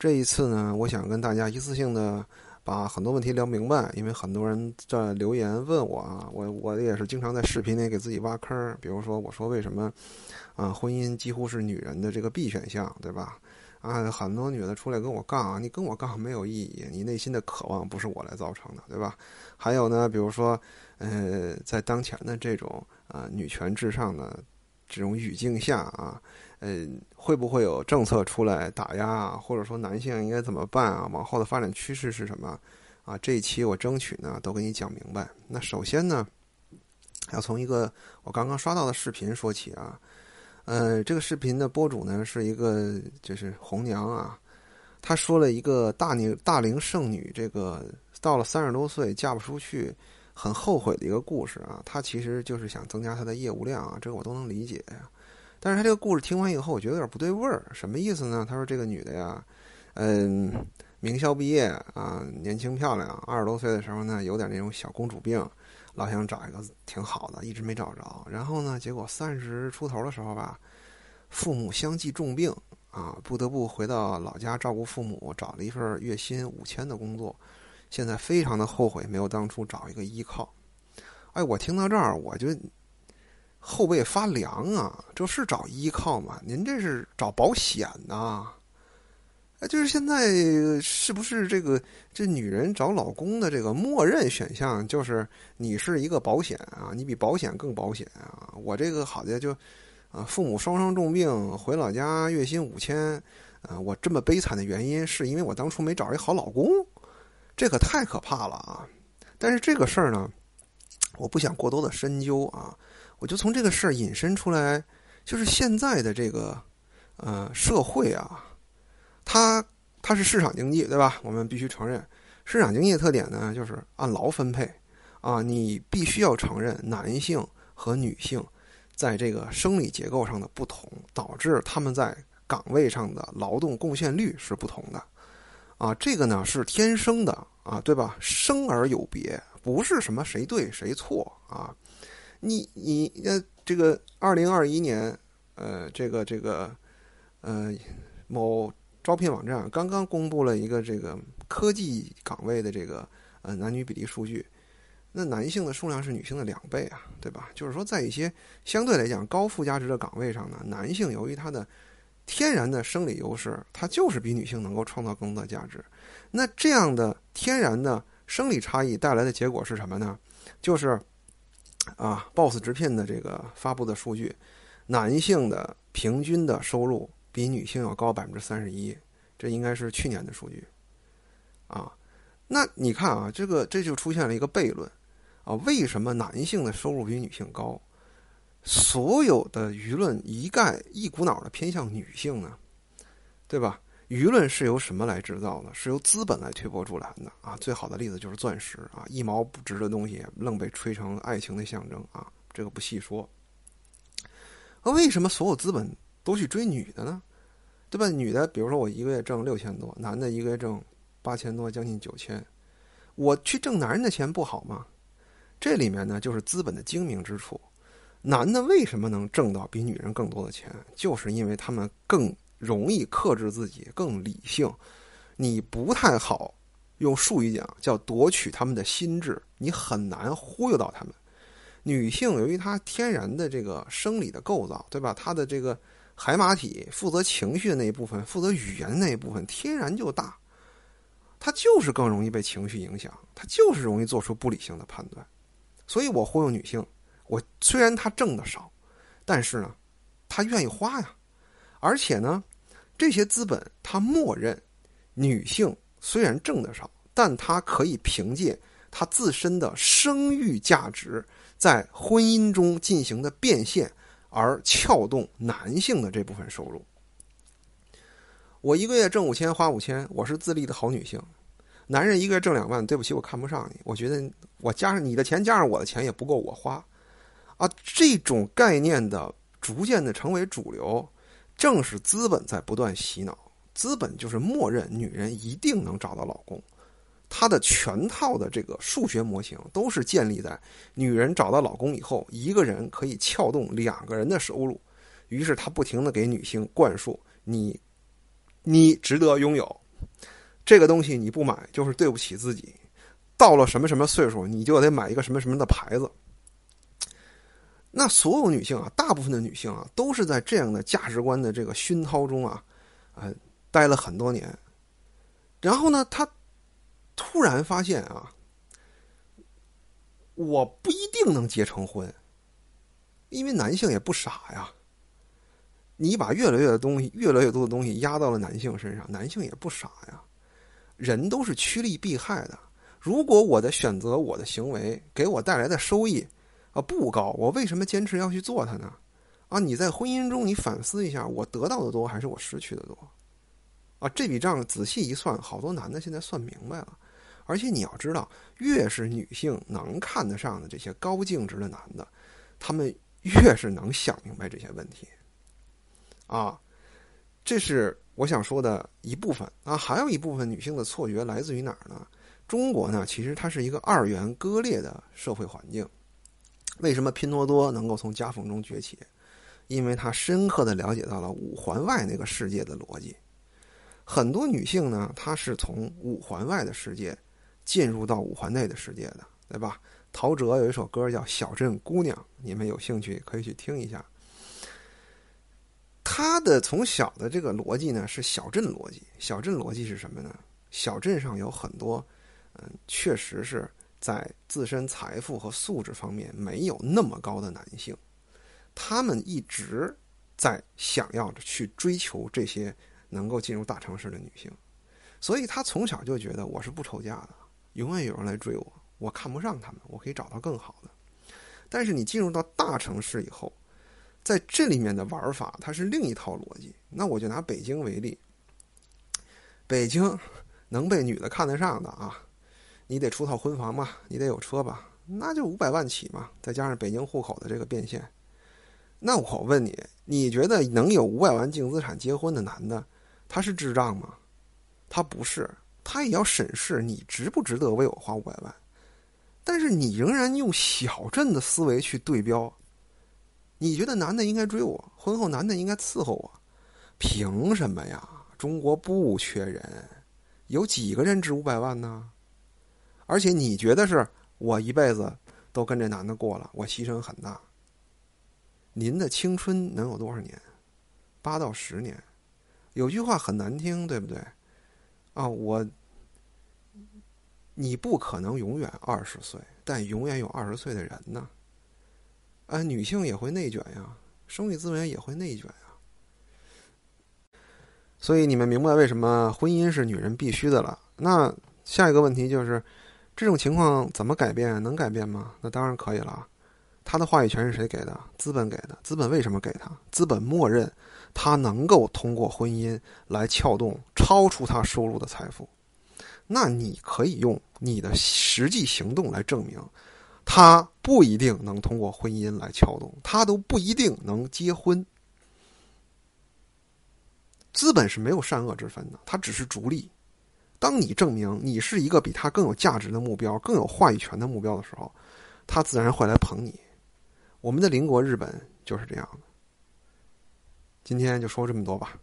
这一次呢，我想跟大家一次性的把很多问题聊明白，因为很多人在留言问我啊，我我也是经常在视频里给自己挖坑。比如说，我说为什么啊，婚姻几乎是女人的这个 B 选项，对吧？啊，很多女的出来跟我杠啊，你跟我杠没有意义，你内心的渴望不是我来造成的，对吧？还有呢，比如说，呃，在当前的这种啊女权至上的这种语境下啊。嗯，会不会有政策出来打压啊？或者说男性应该怎么办啊？往后的发展趋势是什么？啊，这一期我争取呢都给你讲明白。那首先呢，要从一个我刚刚刷到的视频说起啊。呃，这个视频的播主呢是一个就是红娘啊，她说了一个大龄大龄剩女，这个到了三十多岁嫁不出去，很后悔的一个故事啊。她其实就是想增加她的业务量啊，这个我都能理解呀。但是他这个故事听完以后，我觉得有点不对味儿。什么意思呢？他说这个女的呀，嗯，名校毕业啊，年轻漂亮，二十多岁的时候呢，有点那种小公主病，老想找一个挺好的，一直没找着。然后呢，结果三十出头的时候吧，父母相继重病啊，不得不回到老家照顾父母，找了一份月薪五千的工作。现在非常的后悔没有当初找一个依靠。哎，我听到这儿我就。后背发凉啊！这是找依靠吗？您这是找保险呐？哎，就是现在是不是这个这女人找老公的这个默认选项就是你是一个保险啊？你比保险更保险啊？我这个好的就啊，父母双双重病，回老家月薪五千啊，我这么悲惨的原因是因为我当初没找一好老公，这可太可怕了啊！但是这个事儿呢，我不想过多的深究啊。我就从这个事儿引申出来，就是现在的这个呃社会啊，它它是市场经济，对吧？我们必须承认，市场经济的特点呢，就是按劳分配啊。你必须要承认男性和女性在这个生理结构上的不同，导致他们在岗位上的劳动贡献率是不同的啊。这个呢是天生的啊，对吧？生而有别，不是什么谁对谁错啊。你你呃，这个二零二一年，呃，这个这个，呃，某招聘网站刚刚公布了一个这个科技岗位的这个呃男女比例数据，那男性的数量是女性的两倍啊，对吧？就是说，在一些相对来讲高附加值的岗位上呢，男性由于他的天然的生理优势，它就是比女性能够创造更多的价值。那这样的天然的生理差异带来的结果是什么呢？就是。啊，boss 直聘的这个发布的数据，男性的平均的收入比女性要高百分之三十一，这应该是去年的数据。啊，那你看啊，这个这就出现了一个悖论啊，为什么男性的收入比女性高？所有的舆论一概一股脑的偏向女性呢？对吧？舆论是由什么来制造的？是由资本来推波助澜的啊！最好的例子就是钻石啊，一毛不值的东西，愣被吹成爱情的象征啊！这个不细说。那为什么所有资本都去追女的呢？对吧？女的，比如说我一个月挣六千多，男的一个月挣八千多，将近九千，我去挣男人的钱不好吗？这里面呢，就是资本的精明之处。男的为什么能挣到比女人更多的钱？就是因为他们更。容易克制自己，更理性。你不太好用术语讲，叫夺取他们的心智，你很难忽悠到他们。女性由于她天然的这个生理的构造，对吧？她的这个海马体负责情绪的那一部分，负责语言的那一部分，天然就大。她就是更容易被情绪影响，她就是容易做出不理性的判断。所以我忽悠女性，我虽然她挣的少，但是呢，她愿意花呀，而且呢。这些资本，他默认女性虽然挣得少，但她可以凭借她自身的生育价值，在婚姻中进行的变现，而撬动男性的这部分收入。我一个月挣五千，花五千，我是自立的好女性。男人一个月挣两万，对不起，我看不上你。我觉得我加上你的钱，加上我的钱也不够我花。啊，这种概念的逐渐的成为主流。正是资本在不断洗脑，资本就是默认女人一定能找到老公，它的全套的这个数学模型都是建立在女人找到老公以后，一个人可以撬动两个人的收入，于是他不停的给女性灌输你，你值得拥有这个东西你不买就是对不起自己。到了什么什么岁数，你就得买一个什么什么的牌子。那所有女性啊，大部分的女性啊，都是在这样的价值观的这个熏陶中啊，呃，待了很多年。然后呢，她突然发现啊，我不一定能结成婚，因为男性也不傻呀。你把越来越多的东西、越来越多的东西压到了男性身上，男性也不傻呀。人都是趋利避害的。如果我的选择、我的行为给我带来的收益啊不高，我为什么坚持要去做它呢？啊，你在婚姻中你反思一下，我得到的多还是我失去的多？啊，这笔账仔细一算，好多男的现在算明白了。而且你要知道，越是女性能看得上的这些高净值的男的，他们越是能想明白这些问题。啊，这是我想说的一部分啊，还有一部分女性的错觉来自于哪儿呢？中国呢，其实它是一个二元割裂的社会环境。为什么拼多多能够从夹缝中崛起？因为它深刻的了解到了五环外那个世界的逻辑。很多女性呢，她是从五环外的世界进入到五环内的世界的，对吧？陶喆有一首歌叫《小镇姑娘》，你们有兴趣可以去听一下。他的从小的这个逻辑呢，是小镇逻辑。小镇逻辑是什么呢？小镇上有很多。嗯，确实是在自身财富和素质方面没有那么高的男性，他们一直在想要着去追求这些能够进入大城市的女性，所以他从小就觉得我是不愁嫁的，永远有人来追我，我看不上他们，我可以找到更好的。但是你进入到大城市以后，在这里面的玩法它是另一套逻辑。那我就拿北京为例，北京能被女的看得上的啊。你得出套婚房吧，你得有车吧，那就五百万起嘛，再加上北京户口的这个变现，那我问你，你觉得能有五百万净资产结婚的男的，他是智障吗？他不是，他也要审视你值不值得为我花五百万，但是你仍然用小镇的思维去对标，你觉得男的应该追我，婚后男的应该伺候我，凭什么呀？中国不缺人，有几个人值五百万呢？而且你觉得是我一辈子都跟这男的过了，我牺牲很大。您的青春能有多少年？八到十年。有句话很难听，对不对？啊，我，你不可能永远二十岁，但永远有二十岁的人呢。啊，女性也会内卷呀，生育资源也会内卷呀。所以你们明白为什么婚姻是女人必须的了？那下一个问题就是。这种情况怎么改变？能改变吗？那当然可以了。他的话语权是谁给的？资本给的。资本为什么给他？资本默认他能够通过婚姻来撬动超出他收入的财富。那你可以用你的实际行动来证明，他不一定能通过婚姻来撬动，他都不一定能结婚。资本是没有善恶之分的，它只是逐利。当你证明你是一个比他更有价值的目标、更有话语权的目标的时候，他自然会来捧你。我们的邻国日本就是这样的。今天就说这么多吧。